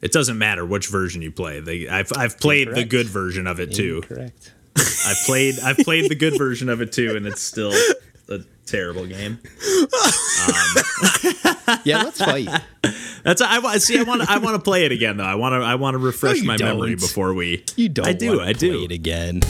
It doesn't matter which version you play. They, I've I've played the good version of it too. Correct. I've played I've played the good version of it too, and it's still a terrible game. Um, yeah, let's fight. That's I want see. I want I want to play it again though. I want to I want to refresh you my memory don't. before we. You don't. I do. wanna I do. Play it again.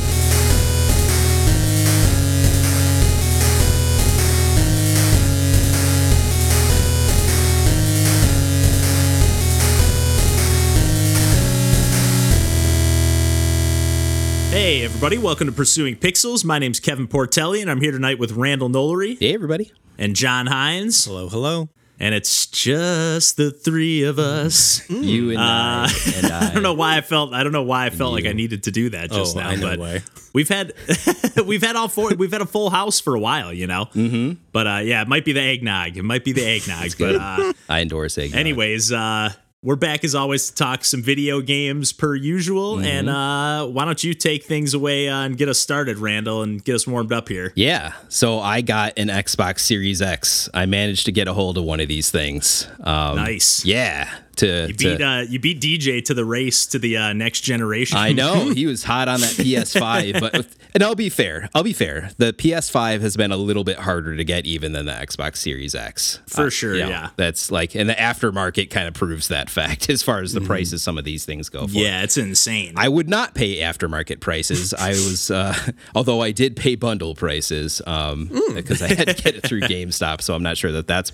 Hey everybody, welcome to Pursuing Pixels. My name's Kevin Portelli, and I'm here tonight with Randall Nolery Hey, everybody. and John Hines, Hello, hello. and it's just the three of us. You and I and I. I don't know why I felt I don't know why I felt like I needed to do that just Oh, now, I know but why. we've had we've had all four we've had a full house for a while, you know. Mm-hmm. But uh, yeah, it might be the eggnog. It might be the eggnog. but uh, I endorse eggnog. anyways, uh, we're back as always to talk some video games per usual. Mm-hmm. And uh, why don't you take things away uh, and get us started, Randall, and get us warmed up here? Yeah. So I got an Xbox Series X. I managed to get a hold of one of these things. Um, Nice. Yeah. To, You to- beat uh, you beat DJ to the race to the uh, next generation. I know he was hot on that PS5, but and I'll be fair. I'll be fair. The PS5 has been a little bit harder to get even than the Xbox Series X. For Uh, sure, you know, yeah. That's like, and the aftermarket kind of proves that fact as far as the prices some of these things go for. Mm-hmm. Yeah, it's insane. I would not pay aftermarket prices. I was, uh, although I did pay bundle prices um, Mm. because I had to get it through GameStop. So I'm not sure that that's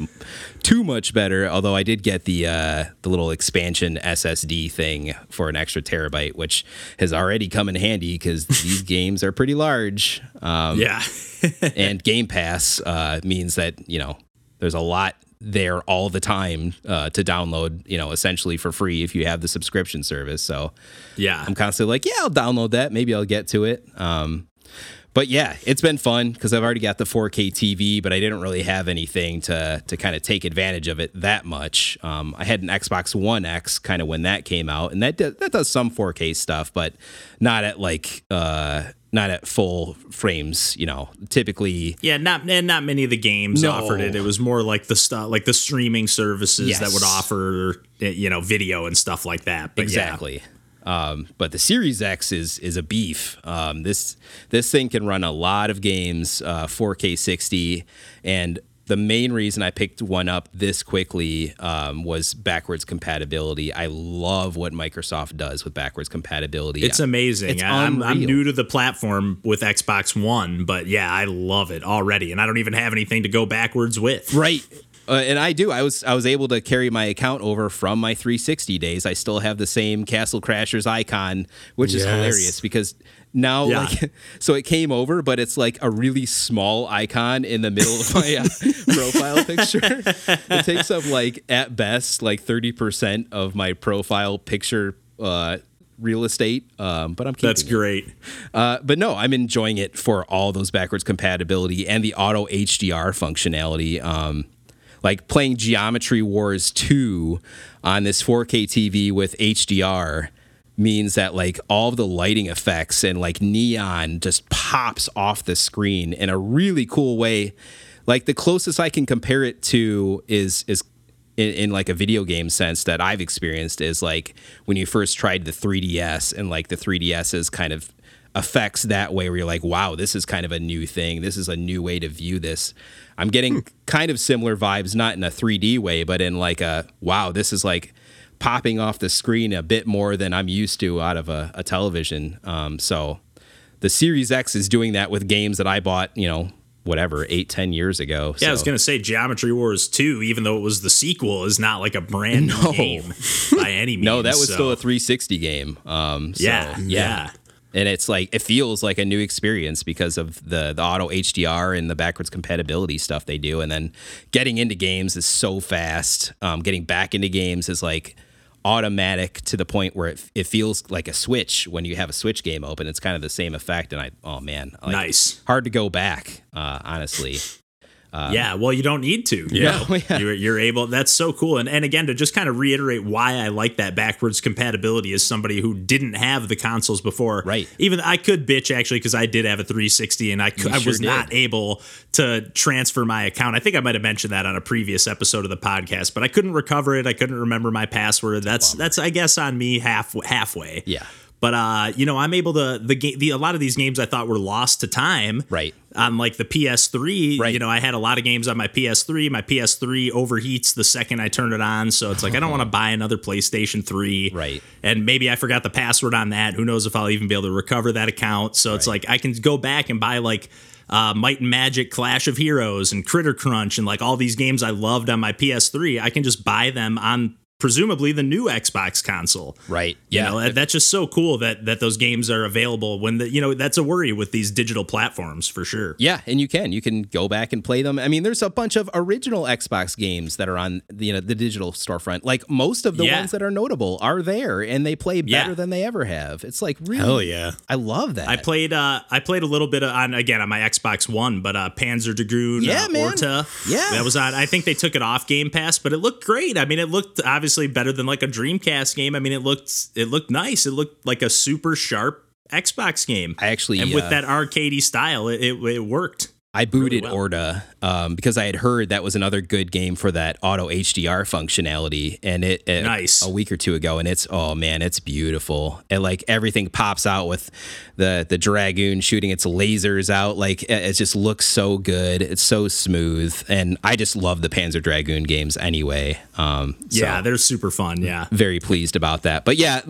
too much better. Although I did get the uh, the little expansion SSD thing for an extra terabyte, which has already come in handy because these games are pretty large. Um, yeah. and Game Pass uh, means that you know there's a lot there all the time uh, to download. You know, essentially for free if you have the subscription service. So. yeah. I'm constantly like, yeah, I'll download that. Maybe I'll get to it. Um, but yeah, it's been fun because I've already got the 4K TV, but I didn't really have anything to to kind of take advantage of it that much. Um, I had an Xbox One X kind of when that came out, and that do, that does some 4K stuff, but not at like uh, not at full frames. You know, typically Yeah, not and not many of the games No. offered it. It was more like the stuff, like the streaming services Yes. that would offer, you know, video and stuff like that. But yeah. Um, but the Series X is is a beef. Um, this this thing can run a lot of games, uh, 4K 60, and the main reason I picked one up this quickly um, was backwards compatibility. I love what Microsoft does with backwards compatibility. It's amazing. It's I'm, I'm new to the platform with Xbox One, but yeah, I love it already, and I don't even have anything to go backwards with. Right. Uh, and I do. I was I was able to carry my account over from my 360 days. I still have the same Castle Crashers icon, which is hilarious because now Yeah. like so it came over, but it's like a really small icon in the middle of my uh, profile picture. It takes up like at best like 30% of my profile picture uh, real estate. Um, but I'm keeping That's great. Uh, but no, I'm enjoying it for all those backwards compatibility and the auto HDR functionality. Um, like playing Geometry Wars 2 on this 4K TV with HDR means that like all the lighting effects and like neon just pops off the screen in a really cool way. Like the closest I can compare it to is is in, in like a video game sense that I've experienced is like when you first tried the 3DS and like the 3DS is kind of effects that way where you're like, wow, this is kind of a new thing. This is a new way to view this. I'm getting kind of similar vibes, not in a 3D way, but in like a wow, this is like popping off the screen a bit more than I'm used to out of a, a television. Um, so the Series X is doing that with games that I bought, you know, whatever, eight, ten years ago. Yeah, I was gonna say Geometry Wars 2, even though it was the sequel, is not like a brand new game by any means. No, that was so- still a 360 game. Um, so, Yeah, yeah. And it's like it feels like a new experience because of the the auto HDR and the backwards compatibility stuff they do. And then getting into games is so fast. Um, getting back into games is like automatic to the point where it, it feels like a switch when you have a switch game open. It's kind of the same effect. And I, oh man, like, Nice. hard to go back, uh, honestly. Yeah, well, you don't need to. you Yeah. know? Yeah. You're, you're able. That's so cool. And and again, to just kind of reiterate why I like that backwards compatibility as somebody who didn't have the consoles before. Right. Even I could bitch actually because I did have a 360 and I could, I sure was not able to transfer my account. I think I might have mentioned that on a previous episode of the podcast, but I couldn't recover it. I couldn't remember my password. That's that's I guess on me half halfway. Yeah. But uh, you know, I'm able to the game. The, a lot of these games I thought were lost to time. Right. On like the PS3, Right. you know, I had a lot of games on my PS3. My PS3 overheats the second I turn it on, so it's like I don't want to buy another PlayStation 3. Right. And maybe I forgot the password on that. Who knows if I'll even be able to recover that account? So it's Right. like I can go back and buy like uh, Might and Magic, Clash of Heroes, and Critter Crunch, and like all these games I loved on my PS3. I can just buy them on presumably the new Xbox console. Right. You Yeah. know, that- that's just so cool that that those games are available when the you know that's a worry with these digital platforms for sure. Yeah, and you can. You can go back and play them. I mean, there's a bunch of original Xbox games that are on you know the digital storefront. Like most of the Yeah. ones that are notable are there, and they play better Yeah. than they ever have. It's like really, hell yeah. I love that. I played uh I played a little bit on again on my Xbox One, but uh Panzer Dragoon Yeah, uh, man. Orta. Yeah. That was on I think they took it off Game Pass, but it looked great. I mean, it looked obviously better than like a Dreamcast game. I mean, it looked it looked nice. It looked like a super sharp Xbox game. I actually and with uh, that arcadey style, it, it, it worked. I booted well. Orta um, because I had heard that was another good game for that auto HDR functionality, and it, it- Nice. a week or two ago, and it's oh man, it's beautiful, and like everything pops out with the the dragoon shooting its lasers out, like it, it just looks so good, it's so smooth, and I just love the Panzer Dragoon games anyway. Um, so Yeah, they're super fun. Yeah. very pleased about that. But yeah,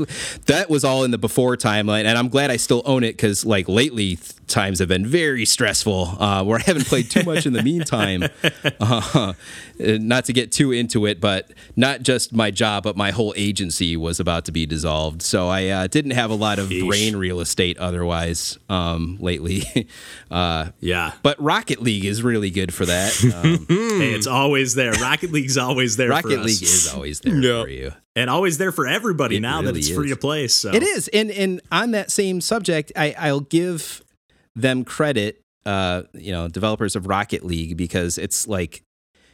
that was all in the before timeline, and I'm glad I still own it because like lately times have been very stressful, uh, where I haven't played too much in the meantime. Uh, not to get too into it, but not just my job, but my whole agency was about to be dissolved, so I uh, didn't have a lot of Yeesh. brain real estate otherwise um, lately. uh, Yeah. but Rocket League is really good for that. Um, Hey, it's always there. Rocket League's always there. for Rocket. League is always there Yeah. for you. and always there for everybody It now that really it's free to play. So It is, and and on that same subject, I, I'll give them credit. Uh, you know, developers of Rocket League because it's like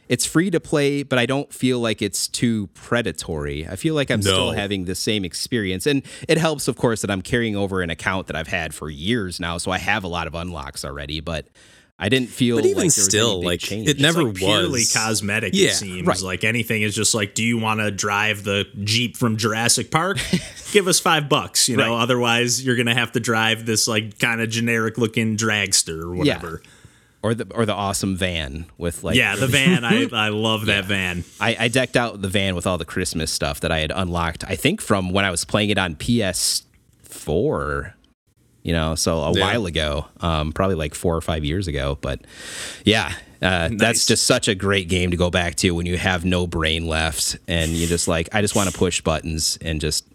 it's free to play, but I don't feel like it's too predatory. I feel like I'm still having the same experience, and it helps, of course, that I'm carrying over an account that I've had for years now, so I have a lot of unlocks already. But I didn't feel. But even like there was still, like, change. it It's never like purely was. cosmetic. Yeah, it seems right. like anything is just like, do you want to drive the Jeep from Jurassic Park? Give us five bucks. You know, Right. otherwise you're gonna have to drive this like kind of generic looking dragster or whatever. or the or the awesome van with like Yeah, the van. I I love that van. I, I decked out the van with all the Christmas stuff that I had unlocked. I think from when I was playing it on PS4, you know, so a Yeah. while ago, um, probably like four or five years ago. But yeah, uh, Nice. that's just such a great game to go back to when you have no brain left and you just like, I just want to push buttons and just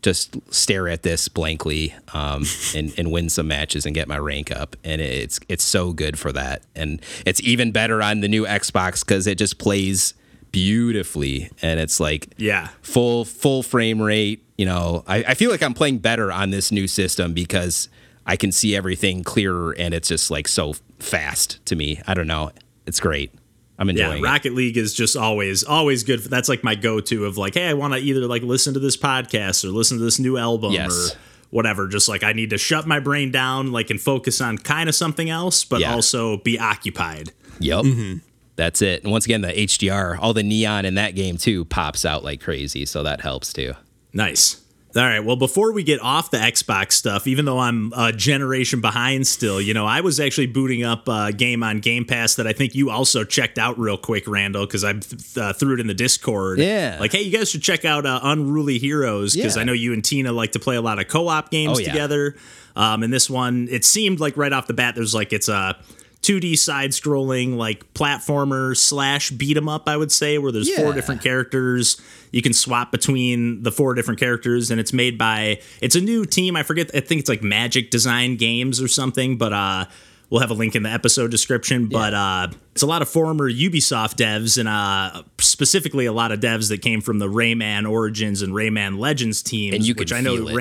just stare at this blankly um, and, and win some matches and get my rank up. And it's it's so good for that. And it's even better on the new Xbox because it just plays beautifully and it's like Yeah. full full frame rate. You know, I, I feel like I'm playing better on this new system because I can see everything clearer and it's just like so fast to me. I don't know. It's great. I'm Yeah, enjoying it. Rocket League is just always always good. For, that's like my go-to of like, hey, I want to either like listen to this podcast or listen to this new album Yes. or whatever. Just like I need to shut my brain down, like and focus on kind of something else, but Yeah. also be occupied. Yep. Mm-hmm. That's it. And once again, the HDR, all the neon in that game too pops out like crazy. So that helps too. Nice. All right. Well, before we get off the Xbox stuff, even though I'm a generation behind still, you know, I was actually booting up a game on Game Pass that I think you also checked out real quick, Randall, because I uh, threw it in the Discord. Yeah. Like, hey, you guys should check out uh, Unruly Heroes because Yeah. I know you and Tina like to play a lot of co op games Oh, yeah. together. Um, and this one, it seemed like right off the bat, there's like, it's a. 2D side scrolling like platformer slash beat 'em up, I would say, where there's four different characters. You can swap between the four different characters, and it's made by it's a new team. I forget. I think it's like Magic Design Games or something. But uh, we'll have a link in the episode description. But uh, it's a lot of former Ubisoft devs and uh, specifically a lot of devs that came from the Rayman Origins and Rayman Legends teams, And you which I know it.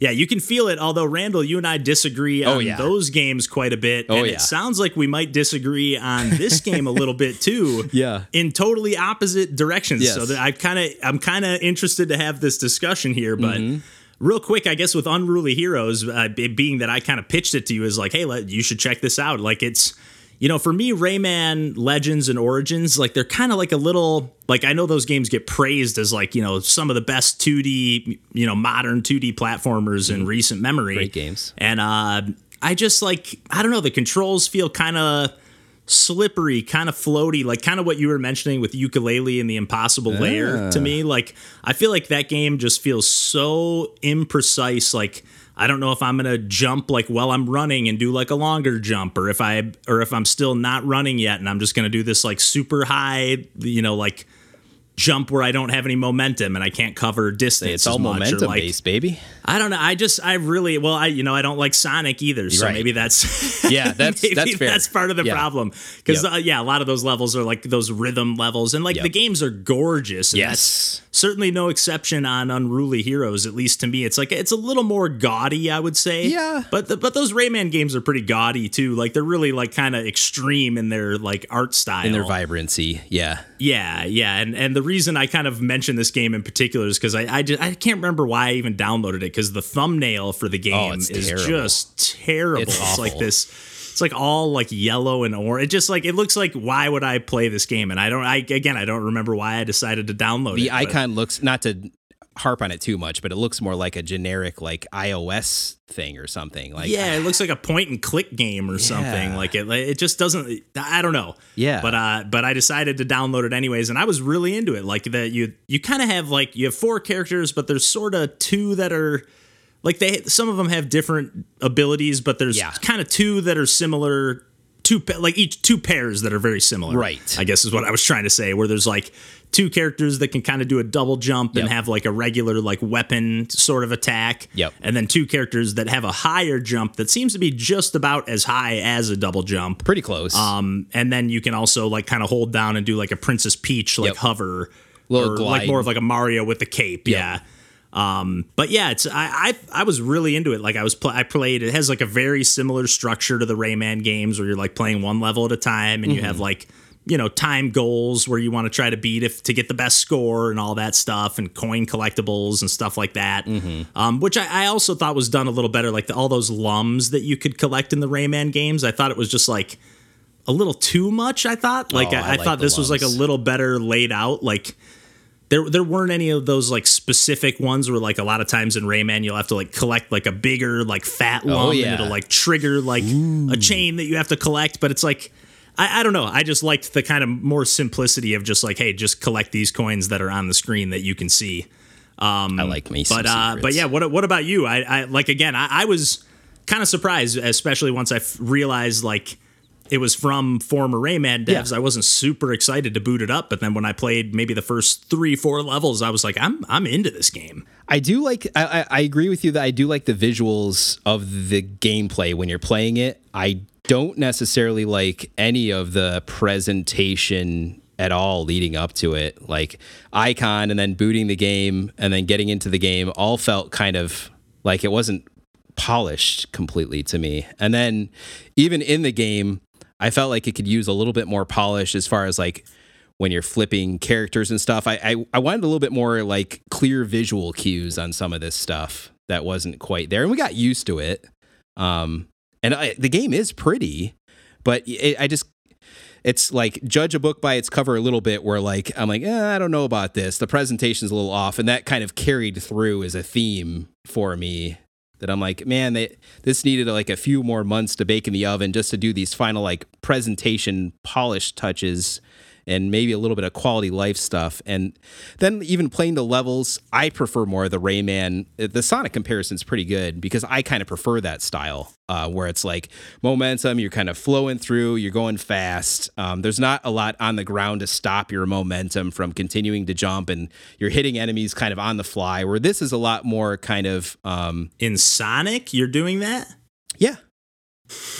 Yeah, you can feel it. Although Randall, you and I disagree on Oh, yeah. those games quite a bit, Oh, and yeah. it sounds like we might disagree on this game a little bit too. Yeah. in totally opposite directions. Yes. So that I kind of, I'm kind of interested to have this discussion here, but. Mm-hmm. Real quick, I guess with Unruly Heroes, uh, being that I kind of pitched it to you as like, hey, let, you should check this out. Like it's, you know, for me, Rayman Legends and Origins, like they're kind of like a little, like I know those games get praised as like, you know, some of the best 2D, you know, modern 2D platformers in recent memory. Mm-hmm. Great games. And uh, I just like, I don't know, the controls feel kind of slippery, kind of floaty, like kind of what you were mentioning with Yooka-Laylee and the Impossible Lair to me. Like, I feel like that game just feels so imprecise. Like, I don't know if I'm gonna jump like while I'm running and do like a longer jump, or if I or if I'm still not running yet and I'm just gonna do this like super high, you know, like jump where I don't have any momentum and I can't cover distance. It's all much, momentum like, based, baby. I don't know. I just, I really, well, I, you know, I don't like Sonic either. So Right. maybe that's, Yeah, that's- maybe that's that's part of the Yeah. problem. Because, Yep. uh, yeah, a lot of those levels are like those rhythm levels, and like Yep. the games are gorgeous. Yes. certainly no exception on Unruly Heroes. At least to me, it's like it's a little more gaudy, I would say. Yeah. But the, but those Rayman games are pretty gaudy too. Like they're really like kind of extreme in their like art style. In their vibrancy. Yeah. Yeah, yeah, and and the reason I kind of mentioned this game in particular is because I I, just, I can't remember why I even downloaded it because the thumbnail for the oh, game Oh, is terrible. just terrible. It's It's, like this. It's like all like yellow and orange. It just like it looks like why would I play this game? And I don't. I again I don't remember why I decided to download The it. but- icon looks not to harp on it too much, but it looks more like a generic like iOS thing or something. Like yeah, it looks like a point and click game or something. Like it, it just doesn't. I don't know. Yeah. But uh, but I decided to download it anyways, and I was really into it. Like that, you you kind of have like you have four characters, but there's sort of two that are like they. Some of them have different abilities, but there's Yeah. kind of two that are similar. Two like each two pairs that are very similar. Right. I guess is what I was trying to say. Where there's like two characters that can kind of do a double jump and have like a regular like weapon sort of attack. Yep. And then two characters that have a higher jump that seems to be just about as high as a double jump. pretty close. Um, and then you can also like kind of hold down and do like a Princess Peach like Yep. hover, Little or like glide. more of like a Mario with the cape. Yeah. Um, but yeah, it's I, I I was really into it. Like I was pl- I played. It has like a very similar structure to the Rayman games where you're like playing one level at a time and you Mm-hmm. have like you know time goals where you want to try to beat if to get the best score and all that stuff and coin collectibles and stuff like that. Mm-hmm. Um, which I, I also thought was done a little better. Like the, all those lums that you could collect in the Rayman games, I thought it was just like a little too much. I thought like Oh, I, I I like thought this was like a little better laid out. Like there there weren't any of those like specific ones where like a lot of times in Rayman you'll have to like collect like a bigger like fat lum Oh, yeah. and it'll like trigger like a chain that you have to collect. But it's like I, I don't know. I just liked the kind of more simplicity of just like, hey, just collect these coins that are on the screen that you can see. Um, I like me. But uh, but yeah, what what about you? I, I like again, I, I was kind of surprised, especially once I f- realized like it was from former Rayman devs. Yeah. I wasn't super excited to boot it up, but then when I played maybe the first three four levels, I was like, I'm I'm into this game. I do like. I, I I agree with you that I do like the visuals of the gameplay when you're playing it. I don't necessarily like any of the presentation at all leading up to it. Like icon and then booting the game and then getting into the game all felt kind of like it wasn't polished completely to me. And then even in the game, I felt like it could use a little bit more polish as far as like when you're flipping characters and stuff. I, I I wanted a little bit more like clear visual cues on some of this stuff that wasn't quite there, and we got used to it. Um, and I, the game is pretty, but it, I just it's like judge a book by its cover a little bit. Where like I'm like eh, I don't know about this. The presentation's a little off, and that kind of carried through as a theme for me. That I'm like, man, they, this needed like a few more months to bake in the oven just to do these final like presentation polish touches and maybe a little bit of quality life stuff. And then even playing the levels, I prefer more the Rayman. The Sonic comparison's pretty good because I kind of prefer that style uh, where it's like momentum, you're kind of flowing through, you're going fast. Um, there's not a lot on the ground to stop your momentum from continuing to jump, and you're hitting enemies kind of on the fly. Where this is a lot more kind of, um, In Sonic, you're doing that. yeah,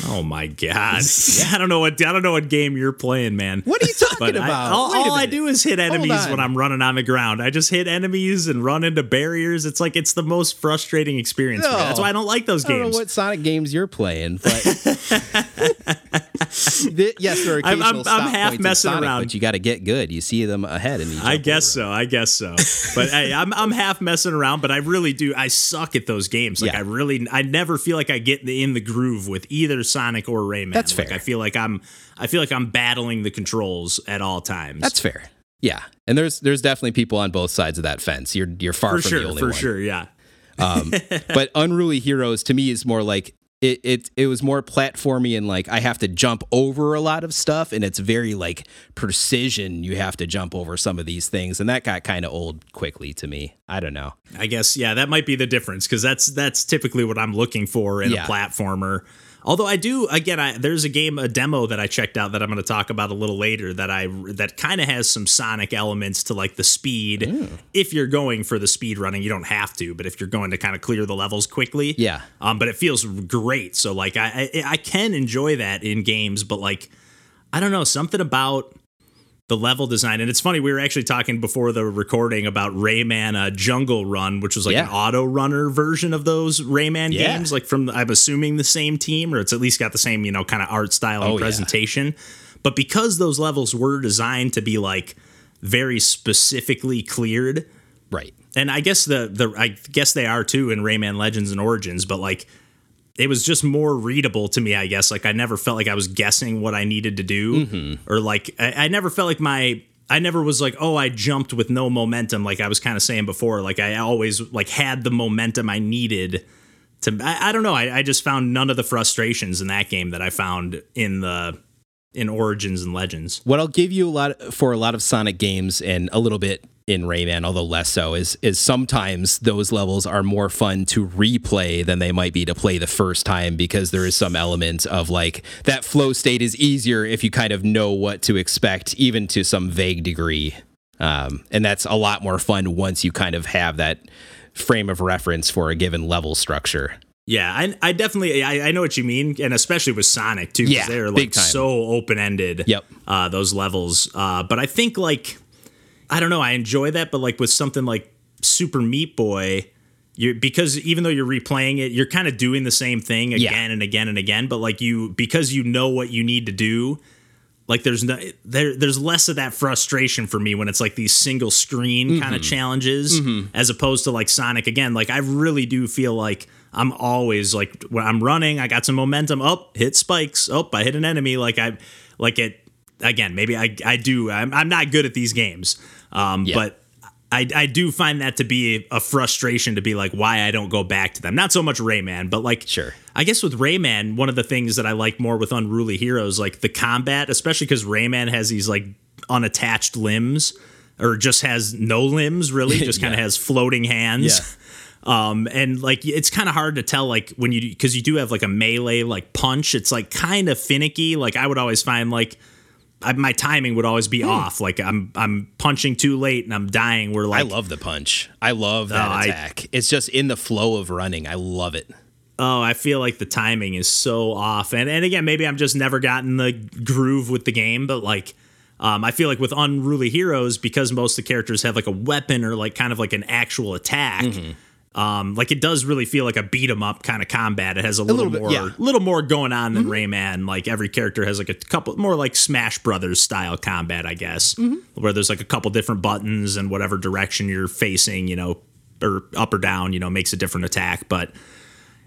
Oh my god! I don't know what I don't know what game you're playing, man. What are you talking But I- about? all all I do is hit enemies when I'm running on the ground. I just hit enemies and run into barriers. It's like it's the most frustrating experience. No. That's why I don't like those games. I don't know what Sonic games you're playing, but The- yes, there are I'm- occasional I'm- I'm stop half points in messing Sonic, around. but you got to get good. You see them ahead, and I guess so. I guess so. But hey, I'm I'm half messing around, but I really do. I suck at those games. Like Yeah. I really, I never feel like I get in the groove with either Sonic or Rayman. That's Like, fair. I feel like I'm, I feel like I'm battling the controls at all times. That's fair. Yeah, and there's there's definitely people on both sides of that fence. You're you're far for from the sure, only for one. sure. Yeah. Um, but Unruly Heroes to me is more like it, it it was more platformy and like I have to jump over a lot of stuff and it's very like precision you have to jump over some of these things and that got kind of old quickly to me. I don't know. I guess yeah, that might be the difference because that's that's typically what I'm looking for in Yeah. a platformer. Although I do again, I, there's a game, a demo that I checked out that I'm going to talk about a little later that I that kind of has some Sonic elements to like the speed. If you're going for the speed running, you don't have to, but if you're going to kind of clear the levels quickly, Yeah. Um, but it feels great. So like I, I I can enjoy that in games, but like I don't know something about the level design. And it's funny, we were actually talking before the recording about Rayman uh, Jungle Run, which was like Yeah. an auto runner version of those Rayman Yeah. games, like from I'm assuming the same team, or it's at least got the same you know kind of art style and Oh, yeah. presentation. But because those levels were designed to be like very specifically cleared, Right. and I guess the the I guess they are too in Rayman Legends and Origins, but like it was just more readable to me. I guess like I never felt like I was guessing what I needed to do, mm-hmm. or like I, I never felt like my I never was like oh I jumped with no momentum. Like I was kind of saying before, like I always like had the momentum I needed. To I, I don't know. I, I just found none of the frustrations in that game that I found in the in Origins and Legends. What I'll give you a lot for a lot of Sonic games and a little bit in Rayman, although less so, is is sometimes those levels are more fun to replay than they might be to play the first time because there is some element of like that flow state is easier if you kind of know what to expect, even to some vague degree. Um, and that's a lot more fun once you kind of have that frame of reference for a given level structure. Yeah, I, I definitely I, I know what you mean, and especially with Sonic too, because Yeah, they're like so open ended. Yep. uh, those levels. Uh, but I think like I don't know, I enjoy that, but like with something like Super Meat Boy, you because even though you're replaying it, you're kind of doing the same thing again Yeah. and again and again. But like you because you know what you need to do. Like there's no there there's less of that frustration for me when it's like these single screen kind of mm-hmm. challenges mm-hmm. as opposed to like Sonic again. Like I really do feel like I'm always like when I'm running, I got some momentum. Up, oh, hit spikes. Oh, I hit an enemy. Like I like it again. Maybe I I do. I'm I'm not good at these games. Um, Yeah. but I, I do find that to be a frustration to be like why I don't go back to them. Not so much Rayman, but like Sure. I guess with Rayman, one of the things that I like more with Unruly Heroes, like the combat, especially because Rayman has these like unattached limbs, or just has no limbs really, just kind of Yeah. has floating hands. Um, and like it's kind of hard to tell like when you because you do have like a melee like punch, it's like kind of finicky. Like I would always find like I, my timing would always Hmm. be off. Like I'm I'm punching too late and I'm dying. We're like I love the punch. I love that I- attack. it's just in the flow of running. I love it. Oh, I feel like the timing is so off. And and again, maybe I'm just never gotten the groove with the game, but like um, I feel like with Unruly Heroes, because most of the characters have like a weapon or like kind of like an actual attack, um, like it does really feel like a beat 'em up kind of combat. It has a little, little bit, more yeah. little more going on than Rayman. Like every character has like a couple more like Smash Brothers style combat, I guess, where there's like a couple different buttons and whatever direction you're facing, you know, or up or down, you know, makes a different attack. But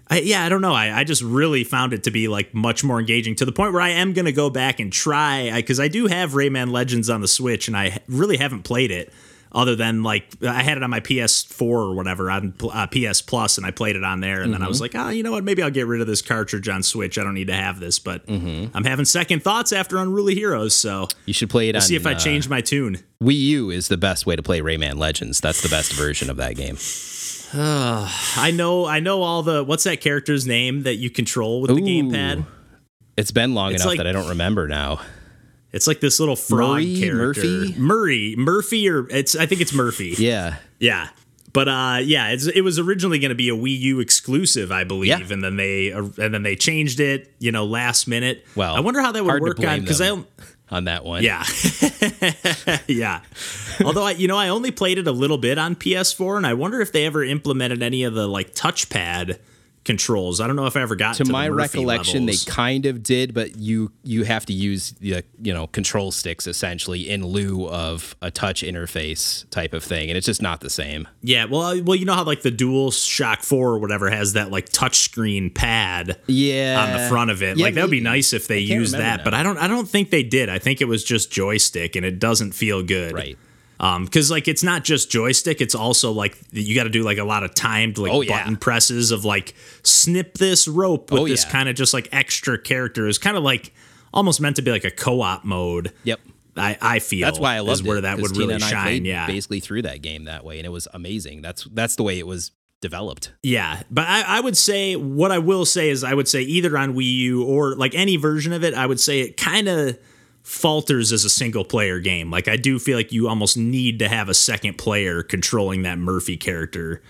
I, yeah, I don't know. I, I just really found it to be like much more engaging to the point where I am going to go back and try because I do have Rayman Legends on the Switch and I really haven't played it other than like I had it on my PS4 or whatever on uh, PS Plus and I played it on there and then I was like, oh, you know what? Maybe I'll get rid of this cartridge on Switch. I don't need to have this, but I'm having second thoughts after Unruly Heroes, so You should play it on. see if I uh, change my tune. Wii U is the best way to play Rayman Legends. That's the best version of that game. I know, I know all the what's that character's name that you control with the Ooh. gamepad. It's been long It's enough like- that I don't remember now. It's like this little frog Murray? character. Murphy? Murray. Murphy or it's I think it's Murphy. Yeah. Yeah. But uh, yeah, it's, it was originally going to be a Wii U exclusive, I believe, Yeah. and then they uh, and then they changed it, you know, last minute. Well, I wonder how that would work on because I them. on that one. yeah. yeah. Although I you know I only played it a little bit on PS4 and I wonder if they ever implemented any of the like touchpad controls. I don't know if I ever got to, to my Murphy recollection, levels. they kind of did, but you you have to use the you know control sticks essentially in lieu of a touch interface type of thing, and it's just not the same. Yeah, well uh, well you know how like the Dual Shock 4 or whatever has that like touchscreen pad Yeah, on the front of it. Yeah, like that would be nice if they used that, now. but I don't I don't think they did. I think it was just joystick and it doesn't feel good. Right. Um, because like it's not just joystick, it's also like you got to do like a lot of timed like Oh, yeah. button presses of like snip this rope with Oh, this yeah. kind of just like extra character. It's kind of like almost meant to be like a co-op mode. Yep. I, I feel That's why I love where that would Tina really shine. Yeah, basically through that game that way, and it was amazing. That's that's the way it was developed. Yeah, but I, I would say what I will say is I would say either on Wii U or like any version of it, I would say it kind of falters as a single player game. Like I do feel like you almost need to have a second player controlling that Murphy character.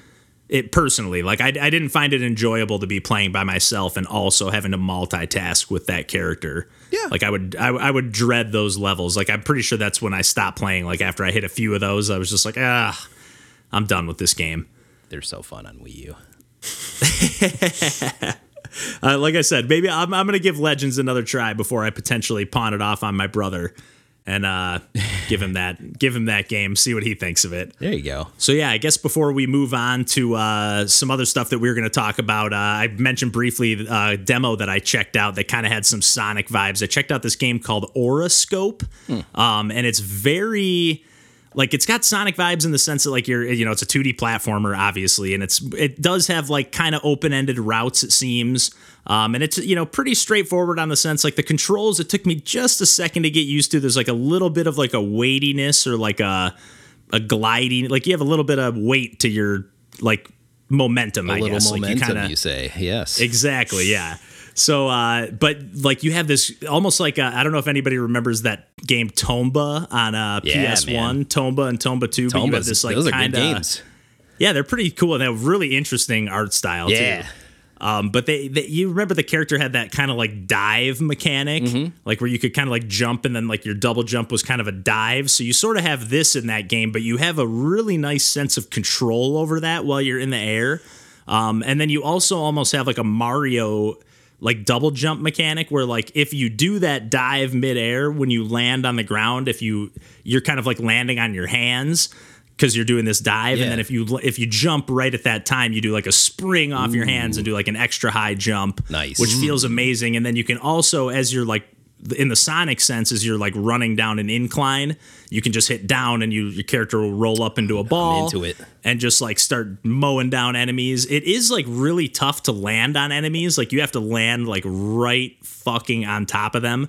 It personally, like I, I didn't find it enjoyable to be playing by myself and also having to multitask with that character. Yeah. like I would I, I would dread those levels. Like I'm pretty sure that's when I stopped playing. Like after I hit a few of those, I was just like ah, I'm done with this game. They're so fun on Wii U. Uh, like I said, maybe I'm, I'm going to give Legends another try before I potentially pawn it off on my brother and uh, give him that give him that game, see what he thinks of it. There you go. So yeah, I guess before we move on to uh, some other stuff that we are going to talk about, uh, I mentioned briefly a demo that I checked out that kind of had some Sonic vibes. I checked out this game called Auroscope, um, and it's very like it's got Sonic vibes in the sense that like you're you know it's a 2D platformer obviously, and it's it does have like kind of open ended routes it seems. Um, and it's you know pretty straightforward on the sense like the controls. It took me just a second to get used to. There's like a little bit of like a weightiness or like a a gliding like you have a little bit of weight to your like momentum A I little guess momentum, like you kind you say. Yes. exactly yeah so uh but like you have this almost like I I don't know if anybody remembers that game Tomba on uh Yeah, PS1 man. Tomba and Tomba 2 but you have Tombas, this like those are kind good of games. yeah they're pretty cool and they have really interesting art style Yeah. too um, but they, they, you remember the character had that kind of like dive mechanic, Mm-hmm. like where you could kind of like jump and then like your double jump was kind of a dive. So you sort of have this in that game, but you have a really nice sense of control over that while you're in the air. Um, and then you also almost have like a Mario like double jump mechanic where like if you do that dive midair when you land on the ground, if you you're kind of like landing on your hands because you're doing this dive, Yeah. and then if you if you jump right at that time, you do like a spring off your hands and do like an extra high jump, Nice. which mm. feels amazing. And then you can also, as you're like in the Sonic sense, is you're like running down an incline, you can just hit down and you your character will roll up into a ball into it. and just like start mowing down enemies. It is like really tough to land on enemies. Like you have to land like right fucking on top of them.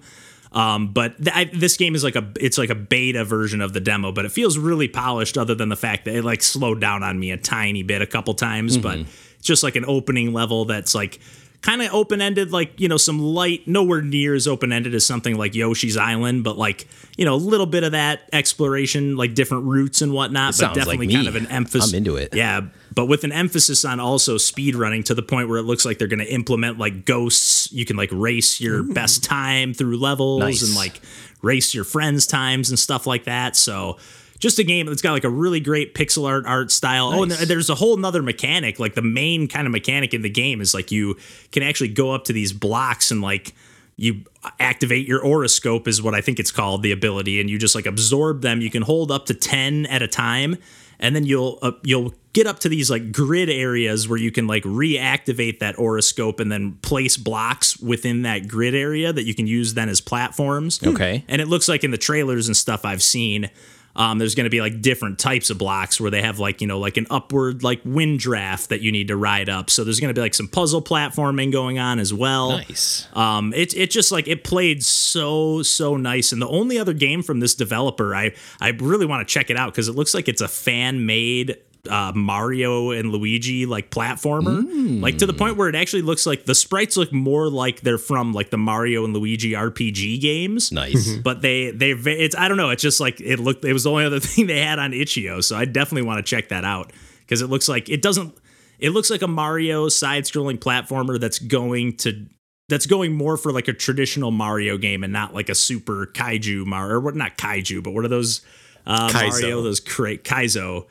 Um, but th- I, this game is like a it's like a beta version of the demo, but it feels really polished. Other than the fact that it like slowed down on me a tiny bit a couple times, but it's just like an opening level that's like kind of open ended, like you know some light, nowhere near as open ended as something like Yoshi's Island, but like you know a little bit of that exploration, like different routes and whatnot. But sounds like definitely me. kind of an emphasis. I'm into it. Yeah, but with an emphasis on also speed running to the point where it looks like they're going to implement like ghosts. You can like race your best time through levels Nice. and like race your friends' times and stuff like that. So just a game that's got like a really great pixel art art style. Oh, and there's a whole nother mechanic. Like the main kind of mechanic in the game is like you can actually go up to these blocks and like you activate your oroscope is what I think it's called the ability and you just like absorb them you can hold up to 10 at a time and then you'll uh, you'll get up to these like grid areas where you can like reactivate that oroscope and then place blocks within that grid area that you can use then as platforms Okay. and it looks like in the trailers and stuff I've seen, um, there's going to be like different types of blocks where they have like you know like an upward like wind draft that you need to ride up. So there's going to be like some puzzle platforming going on as well. Nice. Um, it it just like it played so so nice. And the only other game from this developer, I I really want to check it out because it looks like it's a fan made. Uh, Mario and Luigi like platformer, like to the point where it actually looks like the sprites look more like they're from like the Mario and Luigi RPG games Nice. but they they it's I don't know. It's just like it looked. It was the only other thing they had on itch.io, so I definitely want to check that out because it looks like it doesn't. It looks like a Mario side-scrolling platformer that's going to that's going more for like a traditional Mario game and not like a super kaiju Mario or what not kaiju, but what are those uh, Kaizo. Mario those cra- Kaizo?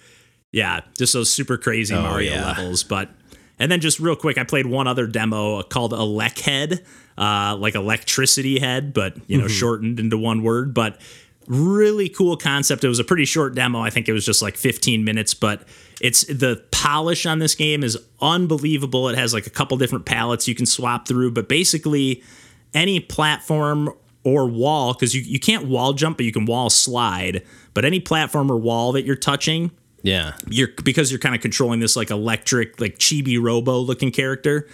Yeah, just those super crazy Mario yeah. levels. But and then just real quick, I played one other demo called Elechead, uh, like electricity head, but you know shortened into one word. But really cool concept. It was a pretty short demo. I think it was just like 15 minutes, but it's the polish on this game is unbelievable. It has like a couple different palettes you can swap through, but basically any platform or wall, because you, you can't wall jump, but you can wall slide. But any platform or wall that you're touching, Yeah. you're because you're kind of controlling this like electric, like chibi robo looking character.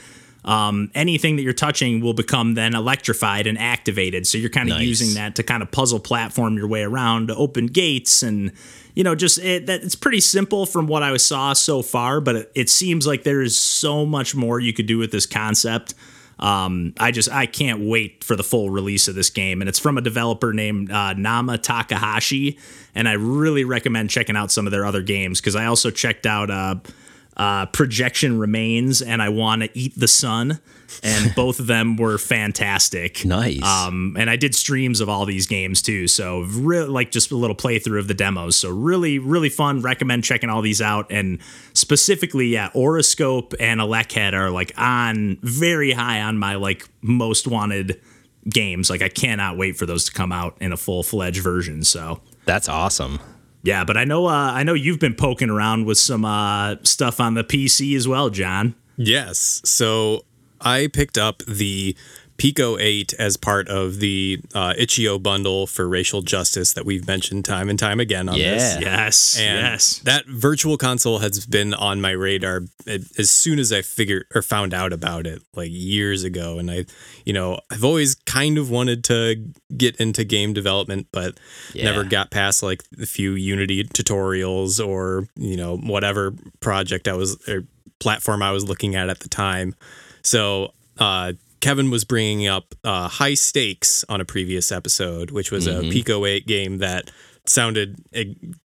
Um, anything that you're touching will become then electrified and activated. So you're kind of Nice. using that to kind of puzzle platform your way around to open gates and you know just it, that it's pretty simple from what I saw so far, but it, it seems like there is so much more you could do with this concept. Um, I just I can't wait for the full release of this game, and it's from a developer named uh, Nama Takahashi, and I really recommend checking out some of their other games because I also checked out uh, uh, Projection Remains and I Want to Eat the Sun, and both of them were fantastic. Nice. Um, and I did streams of all these games too, so really like just a little playthrough of the demos. So really, really fun. Recommend checking all these out. And specifically, yeah, Oroscope and Elechead are like on very high on my like most wanted games. Like I cannot wait for those to come out in a full fledged version. So That's awesome. yeah, but I know uh, I know you've been poking around with some uh, stuff on the PC as well, John. Yes. So I picked up the Pico 8 as part of the uh, Itch.io bundle for racial justice that we've mentioned time and time again on this. Yeah. Yes, And yes. that virtual console has been on my radar as soon as I figured or found out about it like years ago. And I, you know, I've always kind of wanted to get into game development, but Yeah. never got past like the few Unity tutorials or, you know, whatever project I was or platform I was looking at at the time. So, uh, Kevin was bringing up uh, High Stakes on a previous episode, which was a Pico 8 game that sounded eh,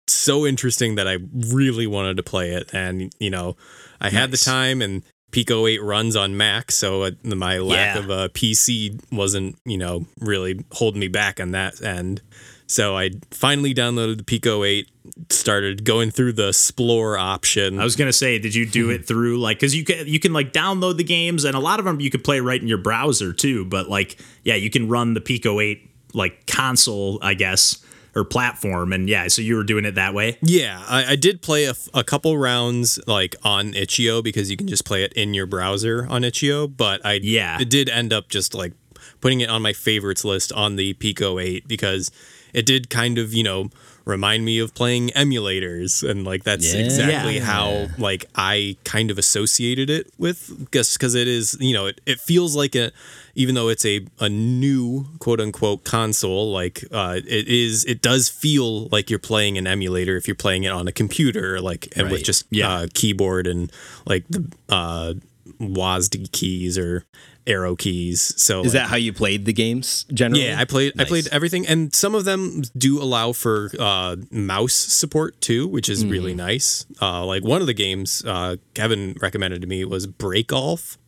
so interesting that I really wanted to play it. And, you know, I had the time and Pico 8 runs on Mac, so uh, my lack Yeah. of a PC wasn't, you know, really holding me back on that end. So I finally downloaded the Pico 8, started going through the explore option. I was gonna say, did you do it through like because you can you can like download the games and a lot of them you could play right in your browser too. But like yeah, you can run the Pico Eight like console, I guess, or platform, and yeah, so you were doing it that way. Yeah, I, I did play a, a, couple rounds like on Itch.io because you can just play it in your browser on Itch.io. But I Yeah. it did end up just like putting it on my favorites list on the Pico 8 because it did kind of you know remind me of playing emulators and like that's Yeah. exactly Yeah. how like I kind of associated it with just because it is you know it, it feels like a even though it's a, a new quote unquote console like uh, it is it does feel like you're playing an emulator if you're playing it on a computer like and with just Yeah. uh, keyboard and like the uh WASD keys or arrow keys so Is like, that how you played the games generally? yeah, I played I played everything and some of them do allow for uh, mouse support too, which is really nice. Uh, like one of the games uh, Kevin recommended to me was Break Golf.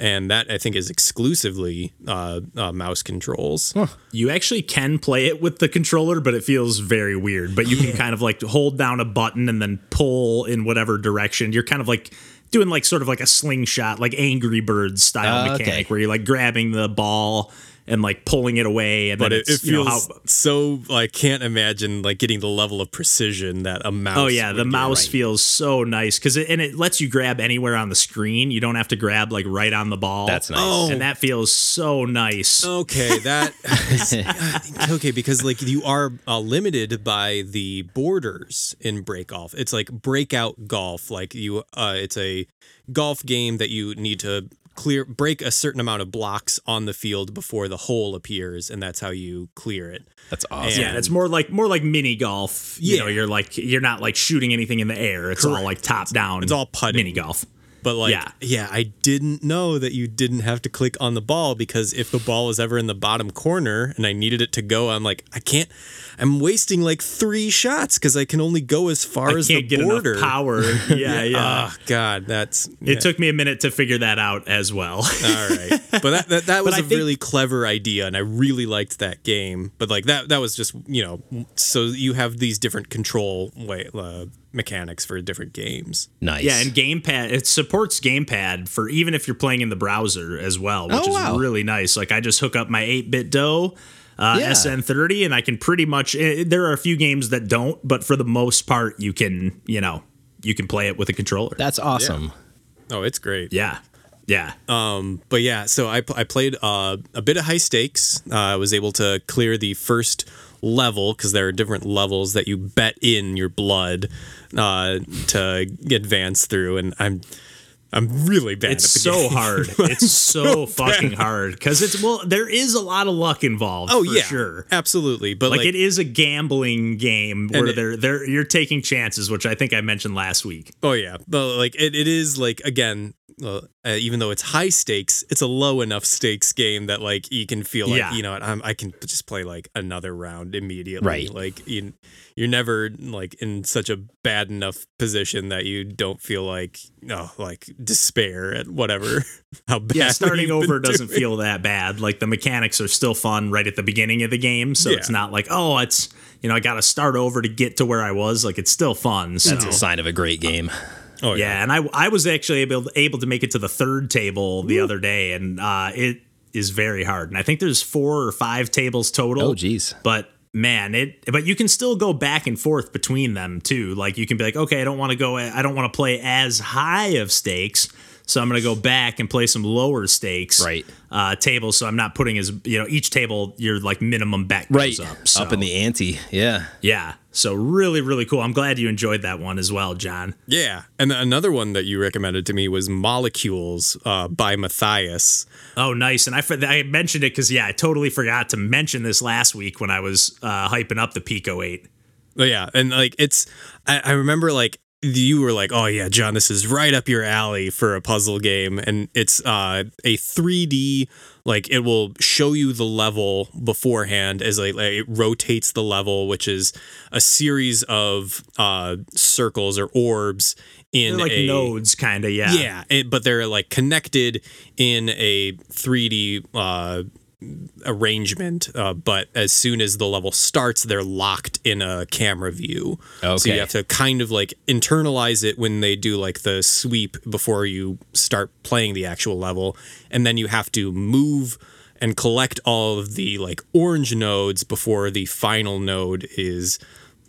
And that I think is exclusively uh, uh, mouse controls. You actually can play it with the controller, but it feels very weird. But you can kind of like hold down a button and then pull in whatever direction. You're kind of like doing like sort of like a slingshot, like Angry Birds style oh, okay. mechanic, where you're like grabbing the ball and like pulling it away, and But then it, it's, it you know, feels how- so. I can't imagine like getting the level of precision that a mouse. Oh yeah, the would get. mouse feels so nice because it, and it lets you grab anywhere on the screen. You don't have to grab like right on the ball. That's nice. Oh. and that feels so nice. Okay, that is- okay because like you are uh, limited by the borders in break golf. It's like breakout golf. Like you, uh, it's a golf game that you need to clear break a certain amount of blocks on the field before the hole appears, and that's how you clear it. That's awesome. Yeah, it's more like more like mini golf. You Yeah. know, you're like you're not like shooting anything in the air. It's all like top down. It's all putting. mini golf. But like, Yeah. yeah. I didn't know that you didn't have to click on the ball because if the ball was ever in the bottom corner and I needed it to go, I'm like, I can't. I'm wasting like three shots because I can only go as far I as can't the get border. enough power. Yeah, yeah. Oh God, that's it took me a minute to figure that out as well. all right. But that that, that was a think- really clever idea, and I really liked that game. But like that that was just you know, so you have these different control way uh, mechanics for different games. Nice. Yeah, and gamepad it supports gamepad for even if you're playing in the browser as well, which Oh, wow. is really nice. Like I just hook up my 8BitDo uh, Yeah. SN30 and I can pretty much eh, there are a few games that don't, but for the most part you can, you know, you can play it with a controller. That's awesome. Oh, it's great. yeah. Yeah. Um, But yeah, so I, I played uh, a bit of high stakes. Uh, I was able to clear the first level because there are different levels that you bet in your blood uh, to advance through, and I'm I'm really bad. it's at the so hard. It's so fucking hard cuz it's well there is a lot of luck involved Oh for yeah, sure. absolutely. But Like, like, it is a gambling game where they're they're you're taking chances, which I think I mentioned last week. oh yeah, but like it, it is like again. Uh, uh, even though it's high stakes, it's a low enough stakes game that like you can feel like Yeah. you know what, I'm, I can just play like another round immediately. Right. Like you, you're never like in such a bad enough position that you don't feel like oh like despair at whatever how bad. Yeah, starting you've over doesn't doing. feel that bad. Like the mechanics are still fun right at the beginning of the game, so it's not like oh, it's you know I got to start over to get to where I was. Like it's still fun. So That's a sign of a great game. Oh yeah, and I I was actually able able to make it to the third table the other day, and uh, it is very hard. And I think there's four or five tables total. Oh, geez. But man, it but you can still go back and forth between them too. Like you can be like, okay, I don't want to go, I don't want to play as high of stakes. So I'm going to go back and play some lower stakes Right. uh, tables. So I'm not putting as you know each table your like minimum bet Right. goes up. So, Up in the ante. Yeah. yeah. So really really cool. I'm glad you enjoyed that one as well, John. Yeah, and another one that you recommended to me was Molecules uh, by Matthias. Oh, nice. And I, I mentioned it because, yeah, I totally forgot to mention this last week when I was uh, hyping up the Pico 8. But yeah, and like it's, I, I remember like you were like, oh yeah, John, this is right up your alley for a puzzle game, and it's uh, a 3D. Like it will show you the level beforehand as like, it rotates the level, which is a series of uh, circles or orbs in They're like a nodes, kind of, yeah. Yeah, it, but they're like connected in a 3D uh, arrangement. Uh, but as soon as the level starts, they're locked in a camera view. Okay. So you have to kind of like internalize it when they do like the sweep before you start playing the actual level, and then you have to move and collect all of the like orange nodes before the final node is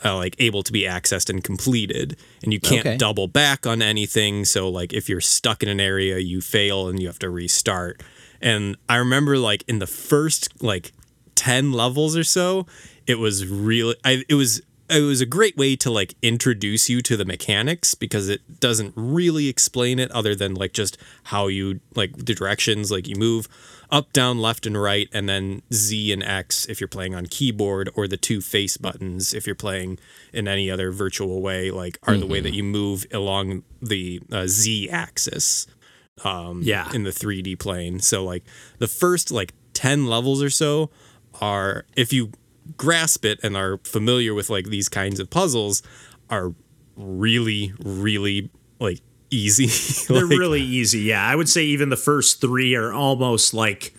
uh, like able to be accessed and completed and you can't Okay. double back on anything so like if you're stuck in an area you fail and you have to restart and i remember like in the first like 10 levels or so it was really I, it was it was a great way to like introduce you to the mechanics because it doesn't really explain it other than like just how you like the directions like you move up down left and right and then z and x if you're playing on keyboard or the two face buttons if you're playing in any other virtual way like are the way that you move along the uh, z axis Um, yeah. in the 3D plane. So like the first like 10 levels or so are if you grasp it and are familiar with like these kinds of puzzles are really really like easy. They're really easy. Yeah. I would say even the first three are almost like.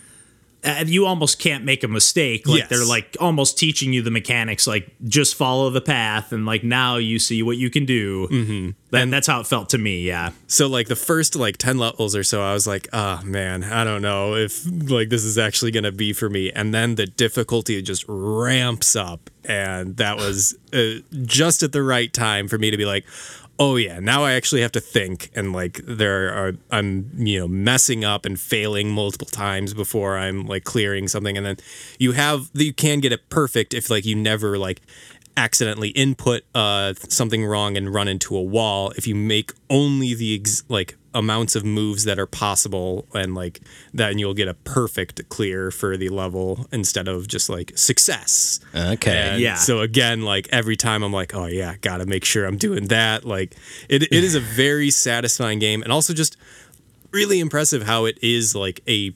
Uh, you almost can't make a mistake. Like Yes. they're like almost teaching you the mechanics. Like just follow the path, and like now you see what you can do. Mm-hmm. And that's how it felt to me. Yeah. So like the first like 10 levels or so I was like, "Oh man, I don't know if like this is actually going to be for me." And then the difficulty just ramps up and that was uh, just at the right time for me to be like, "Oh yeah, now I actually have to think and like there are I'm, you know, messing up and failing multiple times before I'm like clearing something. And then you have you can get it perfect if like you never like accidentally input uh, something wrong and run into a wall. If you make only the ex- like amounts of moves that are possible and like then you'll get a perfect clear for the level instead of just like success Okay. and Yeah. so again like every time i'm like oh yeah gotta make sure i'm doing that like it, it is a very satisfying game and also just really impressive how it is like a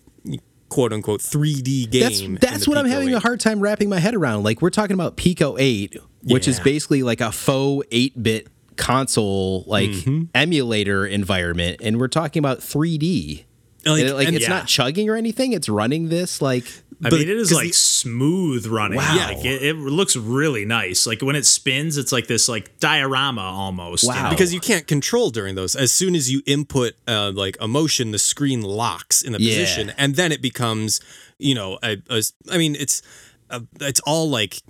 quote unquote 3d game That's that's the what I'm having 8. a hard time wrapping my head around. Like we're talking about Pico 8, which is basically like a faux 8-bit console like Mm-hmm. emulator environment and we're talking about 3D. Like, And, like and- it's yeah. not chugging or anything, it's running this like I But- mean, it is 'cause like the- smooth running. Wow. Like it, it looks really nice. Like when it spins, it's like this like diorama almost. you Wow. know? because you can't control during those. As soon as you input uh, like a motion, the screen locks in the Yeah. position, and then it becomes, you know, a, a I mean, it's uh, it's all like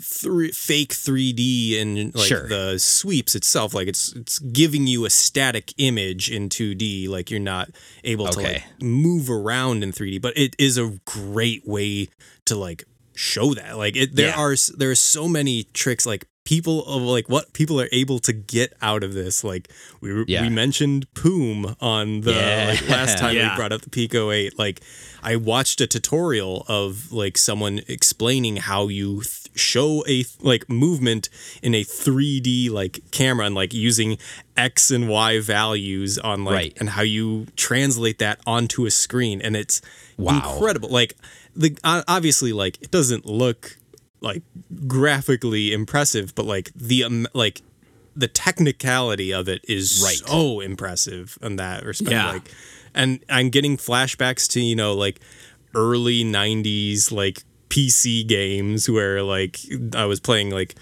three, fake 3D and like Sure. the sweeps itself. Like it's it's giving you a static image in 2D. Like you're not able to like move around in 3D, but it is a great way to like show that. Like it, there Yeah. are there are so many tricks. Like people of like what people are able to get out of this. Like we Yeah. we mentioned Poom on the Yeah. like, last time Yeah. we brought up the Pico 8. Like I watched a tutorial of like someone explaining how you th- show a th- like movement in a 3D like camera and like using X and Y values on like Right. and how you translate that onto a screen and it's Wow. incredible. Like the obviously like it doesn't look like graphically impressive, but like the um, like the technicality of it is Right. so impressive in that respect. Yeah. Like, and I'm getting flashbacks to you know like early '90s like PC games where like I was playing like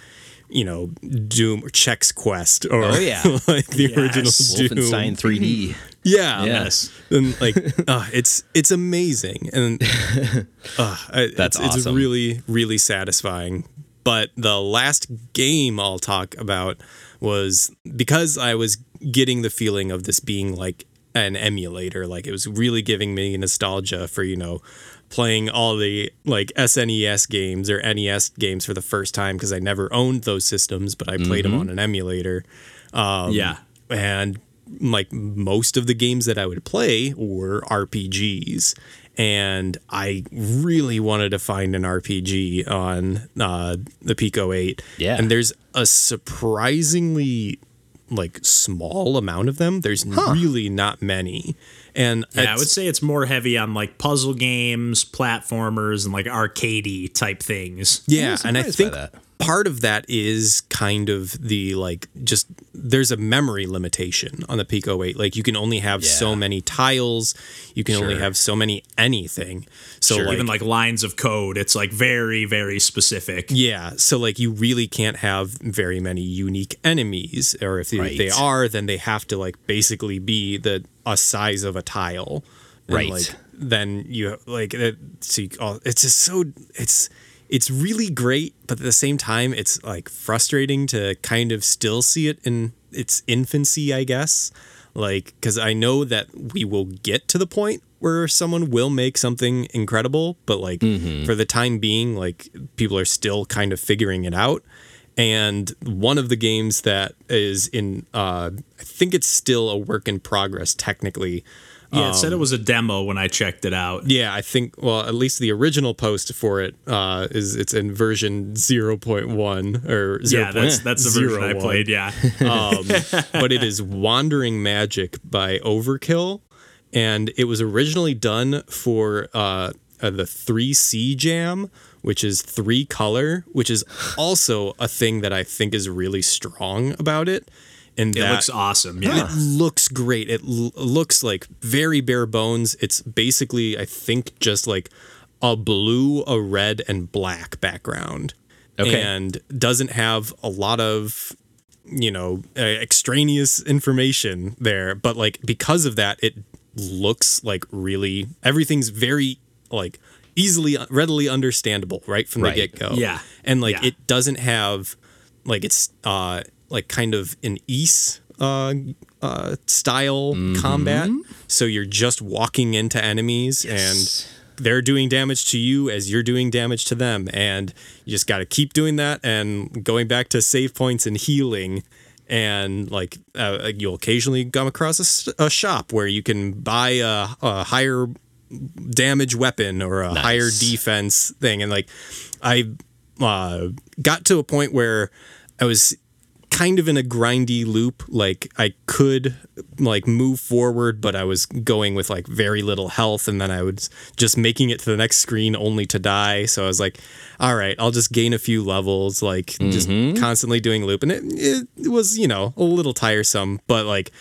you know Doom or Chex Quest or Oh, yeah. like the Yes. original Doom. Wolfenstein 3D. Yeah, Yes. and like uh, it's it's amazing and uh, That's it's, it's really really satisfying but the last game i'll talk about was because i was getting the feeling of this being like an emulator like it was really giving me nostalgia for you know playing all the like snes games or nes games for the first time because i never owned those systems but i played Mm-hmm. them on an emulator Um, yeah. and like most of the games that I would play were RPGs. And I really wanted to find an RPG on uh, the Pico 8. Yeah. And there's a surprisingly like small amount of them. There's really not many. And Yeah, I would say it's more heavy on like puzzle games, platformers, and like arcadey type things. Yeah, and I think that. Part of that is kind of the like just there's a memory limitation on the Pico 8. Like you can only have so many tiles, you can only have so many anything. So like, Even like lines of code, it's like very, very specific. yeah, so like you really can't have very many unique enemies, or if they, Right. they are, then they have to like basically be the a size of a tile. And, Right. Like then you like it, so you, oh, it's just so it's it's really great, but at the same time, it's like frustrating to kind of still see it in its infancy, I guess. Like, because I know that we will get to the point where someone will make something incredible, but like for the time being, like people are still kind of figuring it out. And one of the games that is in, uh, I think it's still a work in progress technically. Yeah, it said it was a demo when I checked it out. Yeah, I think well, at least the original post for it uh, is it's in version 0.1 or 0. Yeah, that's that's the version I played. Yeah, um, but it is Wandering Magic by Overkill, and it was originally done for uh, uh, the 3C Jam, which is three color, which is also a thing that I think is really strong about it. And it that looks awesome. Yeah, it looks great. It l- looks like very bare bones. It's basically, I think, just like a blue, a red, and black background. Okay. And doesn't have a lot of, you know, uh, extraneous information there. But like because of that, it looks like really everything's very like easily, readily understandable right from Right. the get go. Yeah. And like Yeah. it doesn't have like it's uh like kind of an Ys uh, uh style combat. So you're just walking into enemies and they're doing damage to you as you're doing damage to them. And you just got to keep doing that and going back to save points and healing. And like uh, you'll occasionally come across a shop where you can buy a, a higher damage weapon or a Nice. higher defense thing, and like I uh, got to a point where I was kind of in a grindy loop. Like I could like move forward, but I was going with like very little health, and then I was just making it to the next screen only to die. So I was like, all right, I'll just gain a few levels, like just constantly doing loop, and it, it was you know a little tiresome. But like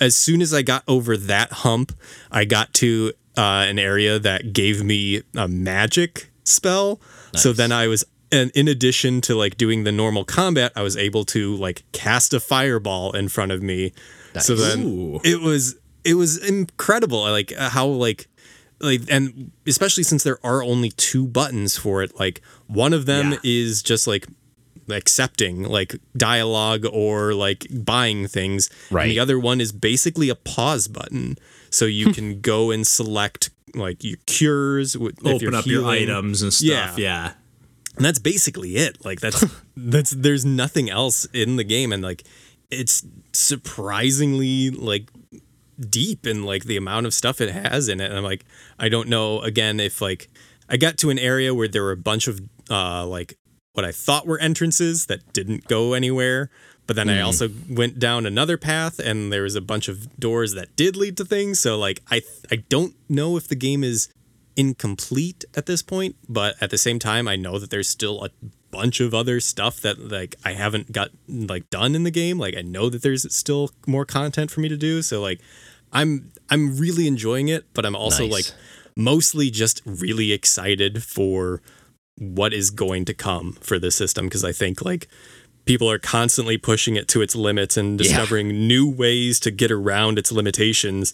as soon as I got over that hump, I got to uh, an area that gave me a magic spell. So then I was and in addition to like doing the normal combat, I was able to like cast a fireball in front of me. So then Ooh. it was it was incredible. Like uh, how like like and especially since there are only two buttons for it. Like one of them Yeah. is just like accepting like dialogue or like buying things. And Right. the other one is basically a pause button. So you can go and select like your cures Open up your items and stuff. Yeah. Yeah. And that's basically it. Like that's that's there's nothing else in the game. And like it's surprisingly like deep in like the amount of stuff it has in it. And i'm like i don't know again if like i got to an area where there were a bunch of uh like what i thought were entrances that didn't go anywhere. But then i also went down another path and there was a bunch of doors that did lead to things. So like i i don't know if the game is incomplete at this point, but at the same time, I know that there's still a bunch of other stuff that like I haven't got like done in the game. Like I know that there's still more content for me to do. So like I'm I'm really enjoying it, but I'm also Nice. like mostly just really excited for what is going to come for this system because I think like people are constantly pushing it to its limits and Yeah. discovering new ways to get around its limitations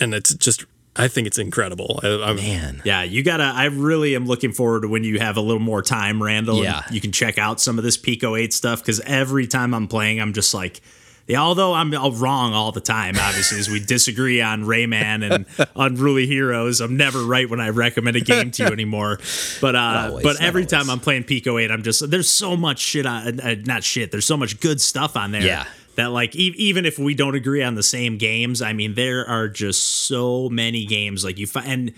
and it's just I think it's incredible. I, I'm, Man. Yeah, you gotta. I really am looking forward to when you have a little more time, Randall. and Yeah. you can check out some of this Pico Eight stuff because every time I'm playing, I'm just like, yeah. Although I'm wrong all the time, obviously, as we disagree on Rayman and Unruly Heroes, I'm never right when I recommend a game to you anymore. But uh, always, but every always. time I'm playing Pico Eight, I'm just there's so much shit on, uh, not shit. There's so much good stuff on there. Yeah. That like e- even if we don't agree on the same games, I mean there are just so many games like you find and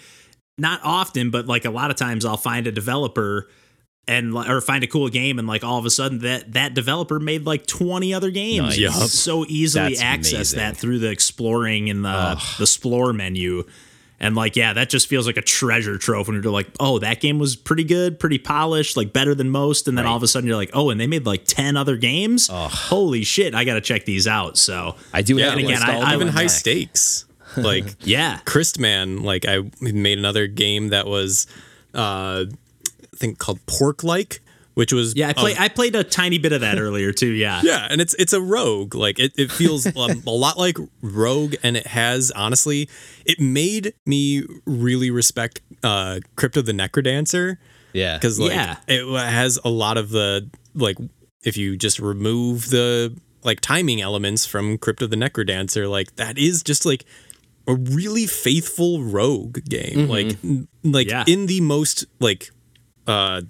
not often, but like a lot of times I'll find a developer and or find a cool game and like all of a sudden that that developer made like 20 other games. Nice. Can so easily That's access amazing. that through the exploring and the the explore menu. And like, yeah, that just feels like a treasure trove when you're like, oh, that game was pretty good, pretty polished, like better than most. And then all of a sudden you're like, oh, and they made like 10 other games? Holy shit, I got to check these out. So, I do Yeah, and again, I- I even high stakes. Like yeah. Krystman, like I made another game that was uh I think called Porklike, which was Yeah, I, play, a- I played a tiny bit of that earlier too. Yeah. yeah, and it's it's a rogue. Like it, it feels um, a lot like Rogue, and it has honestly, it made me really respect uh Crypt of the NecroDancer Yeah. because like Yeah. it has a lot of the like if you just remove the like timing elements from Crypt of the NecroDancer, like that is just like a really faithful rogue game. Like like Yeah. in the most like uh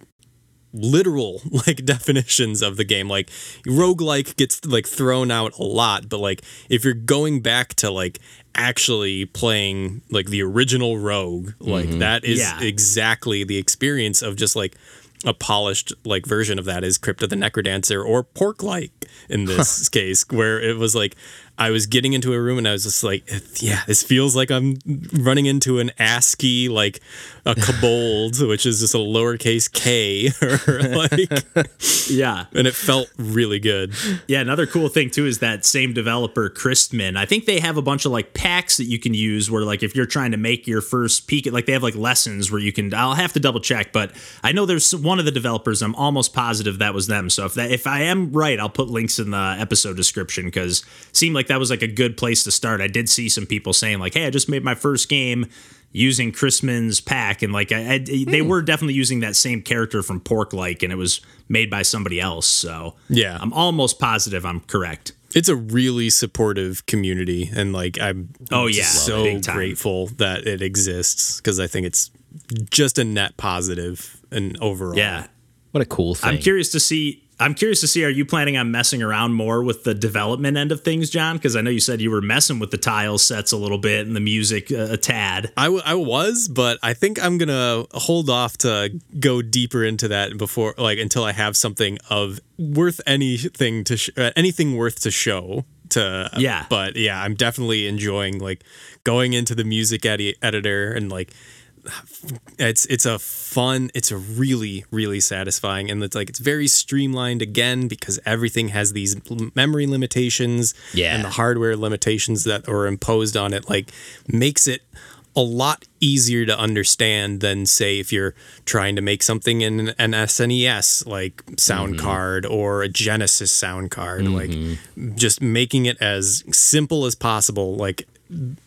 literal like definitions of the game like roguelike gets like thrown out a lot but like if you're going back to like actually playing like the original rogue like mm-hmm. that is Yeah. exactly the experience of just like a polished like version of that is Crypt of the NecroDancer or Porklike in this case where it was like I was getting into a room and I was just like yeah this feels like I'm running into an ASCII like a kobold which is just a lowercase k like Yeah. and it felt really good Yeah, another cool thing too is that same developer, Krystman. I think they have a bunch of like packs that you can use where like if you're trying to make your first peek at like they have like lessons where you can I'll have to double check, but I know there's one of the developers, I'm almost positive that was them. So if that if I am right, I'll put links in the episode description because seemed like that was like a good place to start. I did see some people saying like, "Hey, I just made my first game using Krystman's pack," and like I, I, they hmm. were definitely using that same character from Porklike, and it was made by somebody else. So Yeah. I'm almost positive I'm correct. it's a really supportive community and like i'm Oh, yeah. so grateful that it exists because i think it's just a net positive and overall Yeah. What a cool thing. I'm curious to see I'm curious to see are you planning on messing around more with the development end of things, John? Because I know you said you were messing with the tile sets a little bit and the music uh, a tad. I, w- I was, but I think I'm gonna hold off to go deeper into that before, like, until I have something of worth anything to sh- uh, anything worth to show. To Yeah. but yeah, I'm definitely enjoying like going into the music edi- editor and like it's it's a fun it's a really really satisfying and it's like it's very streamlined again because everything has these memory limitations Yeah. and the hardware limitations that are imposed on it like makes it a lot easier to understand than say if you're trying to make something in an SNES like sound mm-hmm. card or a Genesis sound card like mm-hmm. just making it as simple as possible like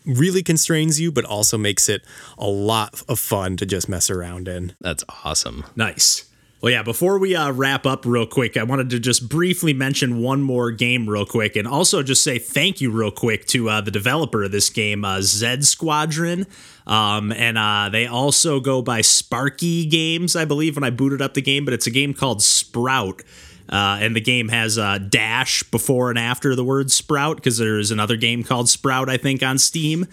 really constrains you but also makes it a lot of fun to just mess around in. That's awesome. Nice. Well, yeah, before we uh, wrap up real quick, I wanted to just briefly mention one more game real quick and also just say thank you real quick to uh, the developer of this game, uh, Zed Squadron. Um, and uh, they also go by Sparky Games, I believe, when I booted up the game, but it's a game called Sprout. Uh, and the game has uh, dash before and after the word sprout because there is another game called Sprout, I think, on Steam.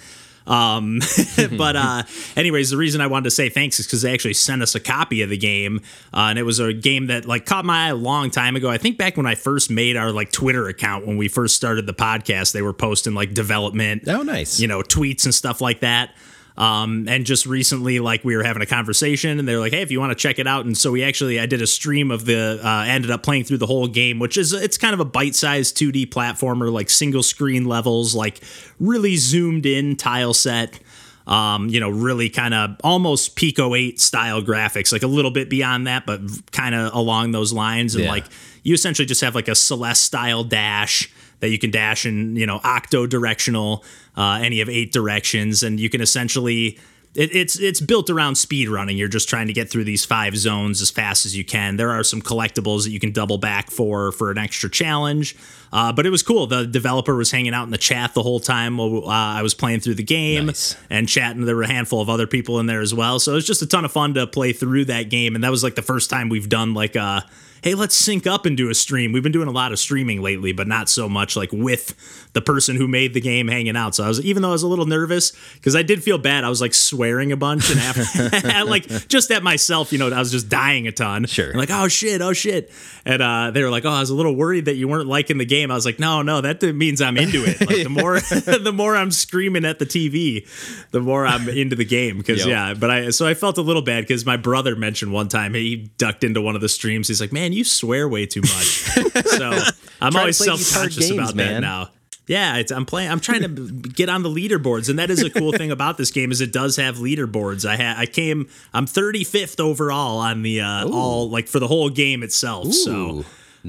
Um, but uh, anyways, the reason I wanted to say thanks is because they actually sent us a copy of the game, uh, and it was a game that like caught my eye a long time ago. I think back when I first made our like Twitter account when we first started the podcast, they were posting like development, Oh, nice. you know, tweets and stuff like that. Um, and just recently, like we were having a conversation, and they're like, "Hey, if you want to check it out," and so we actually, I did a stream of the, uh, ended up playing through the whole game, which is it's kind of a bite-sized 2D platformer, like single screen levels, like really zoomed in tile set. Um, you know, really kind of almost Pico 8 style graphics, like a little bit beyond that, but kind of along those lines. And Yeah. like you essentially just have like a Celeste style dash that you can dash in, you know, octo directional, uh, any of eight directions, and you can essentially. It, it's it's built around speed running. You're just trying to get through these five zones as fast as you can. There are some collectibles that you can double back for for an extra challenge. Uh, but it was cool. The developer was hanging out in the chat the whole time while uh, I was playing through the game Nice. and chatting. There were a handful of other people in there as well. So it was just a ton of fun to play through that game. And that was like the first time we've done like a hey, let's sync up and do a stream. We've been doing a lot of streaming lately, but not so much like with the person who made the game hanging out. So I was even though I was a little nervous because I did feel bad. I was like swearing a bunch and after like just at myself, you know, I was just dying a ton. Sure. And like, oh shit, oh shit. And uh, they were like, oh, I was a little worried that you weren't liking the game. I was like, no, no, that means I'm into it. Like the more the more I'm screaming at the TV, the more I'm into the game. Because Yep. yeah, but I so I felt a little bad because my brother mentioned one time he ducked into one of the streams. He's like, man, you swear way too much. so I'm always self conscious about that now. Yeah, it's, I'm playing. I'm trying to get on the leaderboards, and that is a cool thing about this game is it does have leaderboards. I had I came. I'm 35th overall on the uh, all like for the whole game itself. so, Ooh,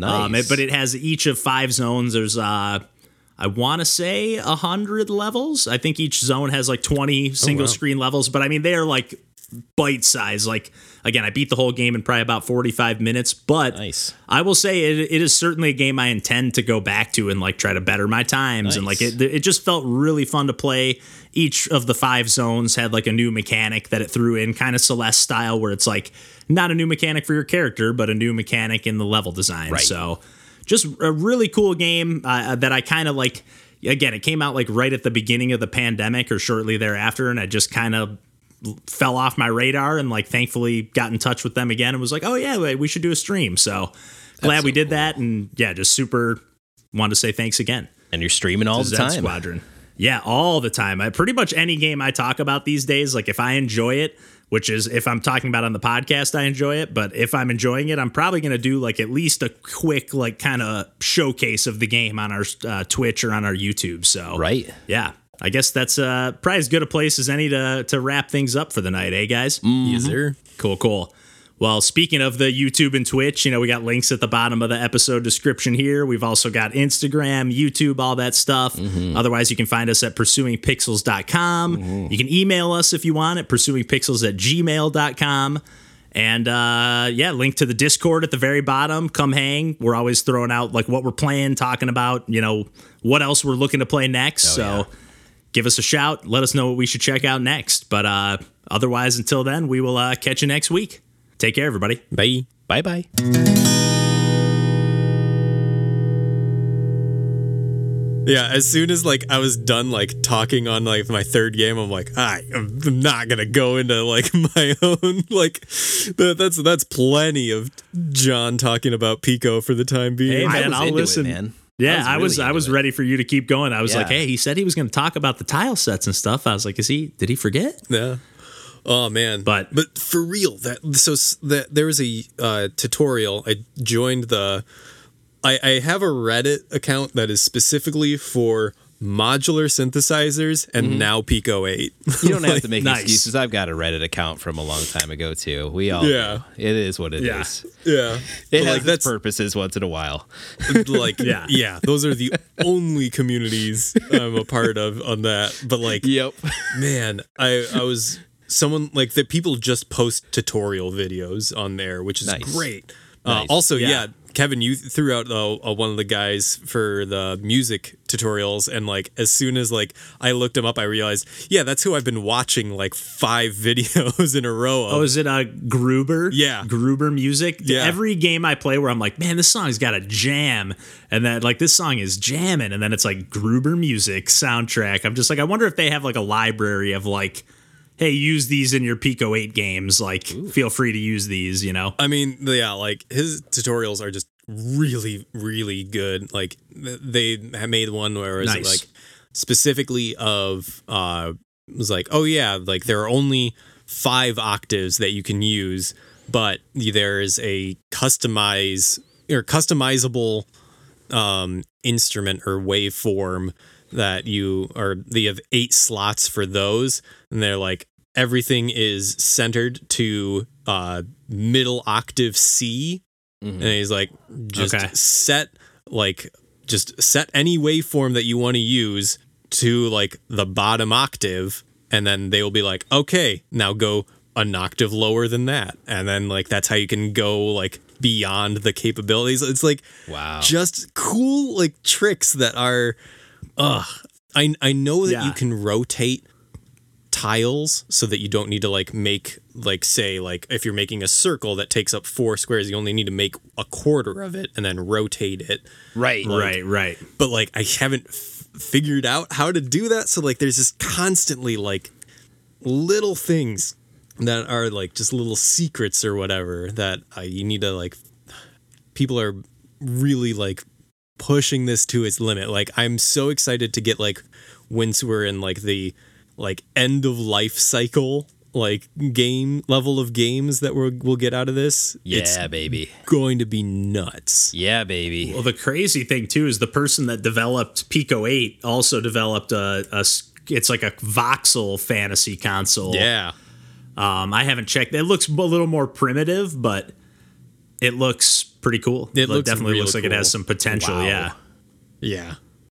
um, nice. it, but it has each of five zones. There's uh, I want to say a hundred levels. I think each zone has like 20 single screen levels, but I mean they are like bite size. Like again, I beat the whole game in probably about 45 minutes, but Nice. I will say it, it is certainly a game I intend to go back to and like try to better my times and like it it just felt really fun to play. Each of the five zones had like a new mechanic that it threw in, kind of Celeste style, where it's like not a new mechanic for your character, but a new mechanic in the level design. Right. So just a really cool game uh, that I kind of like. Again, it came out like right at the beginning of the pandemic or shortly thereafter, and I just kind of fell off my radar and like thankfully got in touch with them again and was like, oh yeah, we should do a stream. So glad so we did that and yeah, just super wanted to say thanks again. and you're streaming all the time. Squadron. Yeah, all the time. I pretty much any game I talk about these days, like if I enjoy it, which is if I'm talking about on the podcast, I enjoy it. But if I'm enjoying it, I'm probably going to do like at least a quick, like kind of showcase of the game on our uh, Twitch or on our YouTube. So Right. yeah, I guess that's uh, probably as good a place as any to to wrap things up for the night, eh, guys? Mm. Yes, sir. Cool, cool. Well, speaking of the YouTube and Twitch, you know, we got links at the bottom of the episode description here. We've also got Instagram, YouTube, all that stuff. Otherwise, you can find us at pursuingpixels.com. You can email us if you want at pursuingpixels at gmail.com. And uh, yeah, link to the Discord at the very bottom. Come hang. We're always throwing out like what we're playing, talking about, you know, what else we're looking to play next. so yeah give us a shout. Let us know what we should check out next. But uh, otherwise, until then, we will uh, catch you next week. Take care, everybody. Bye. Bye bye. Yeah, as soon as like I was done like talking on like my third game, I'm like, I am not gonna go into like my own like that, that's that's plenty of John talking about Pico for the time being. Hey man, I will listen. It, man. Yeah, I was really I was, it. ready for you to keep going. I was like, hey, he said he was going to talk about the tile sets and stuff. I was like, is he? Did he forget? Yeah. Oh man. But- but for real, that so that there was a uh, tutorial. I joined the. I, I have a Reddit account that is specifically for modular synthesizers and now Pico Eight. You don't have to make Nice. excuses. I've got a Reddit account from a long time ago too. We all Yeah. do. It is what it is. Yeah. yeah, It But, has like its purposes once in a while. like Yeah. yeah those are the only communities i'm a part of on that but like Yep. man i i was someone like that people just post tutorial videos on there which is Nice. great uh, Nice. also yeah. Yeah. Kevin, you threw out uh, one of the guys for the music tutorials, and like as soon as like I looked him up, I realized, yeah, that's who I've been watching like five videos in a row. Of. Oh, is it uh, Gruber? Yeah. Gruber music. Yeah. Every game I play where I'm like, man, this song's got a jam, and then like this song is jamming, and then it's like Gruber music soundtrack. I'm just like, I wonder if they have like a library of like, hey, use these in your Pico Eight games. Like, feel free to use these. You know. I mean, yeah, like his tutorials are just really, really good. Like they have made one where it's Nice. like specifically of uh was like, oh yeah, like there are only five octaves that you can use, but there is a customize or customizable um instrument or waveform that you or they have eight slots for those and they're like everything is centered to uh middle octave C and he's like just Okay. set like just set any waveform that you want to use to like the bottom octave and then they will be like okay now go an octave lower than that and then like that's how you can go like beyond the capabilities it's like Wow. just cool like tricks that are uh I I know that Yeah. you can rotate tiles so that you don't need to like make like say like if you're making a circle that takes up four squares you only need to make a quarter of it and then rotate it right. right. Right. but like I haven't f- figured out how to do that so like there's just constantly like little things that are like just little secrets or whatever that uh, you need to like people are really like pushing this to its limit like i'm so excited to get like once we're in like the like end of life cycle like game level of games that we're, we'll get out of this it's Yeah, baby. going to be nuts Yeah, baby. Well, the crazy thing too is the person that developed Pico 8 also developed a. it's like a voxel fantasy console. yeah Um, I haven't checked. It looks a little more primitive, but it looks pretty cool. It looks definitely looks like it has some potential. Wow. Yeah. Yeah.